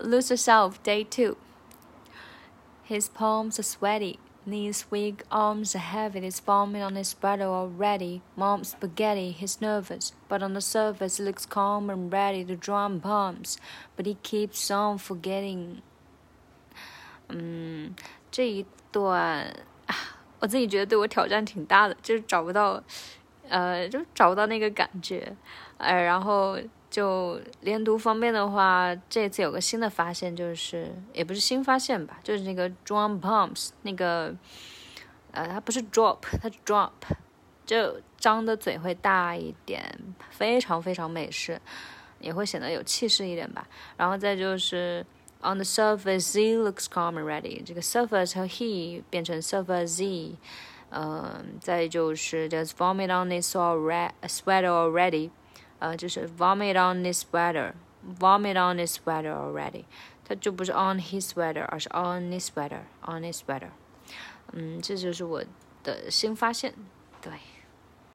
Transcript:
Lose yourself, day two. His palms are sweaty, knees weak, arms are heavy. He's foaming on his sweater already. Mom's spaghetti, he's nervous, but on the surface he looks calm and ready to drum palms. But he keeps on forgetting. 嗯，这一段我自己觉得对我挑战挺大的，就是找不到，呃，就找不到那个感觉，呃，然后 就连读方面的话，这次有个新的发现，就是也不是新发现吧，就是那个 drum pumps 那个，呃，它不是 drop，它是 drop，就张的嘴会大一点，非常非常美式，也会显得有气势一点吧。然后再就是。On the surface, Z looks calm and ready。这个 surface 和 he 变成 surface Z。嗯，再就是 There's vomit on this already sweat already。呃，就是 vomit on his sweater，vomit on his sweater already。它就不是 on his sweater，而是 on his sweater，on his sweater。嗯，这就是我的新发现。对。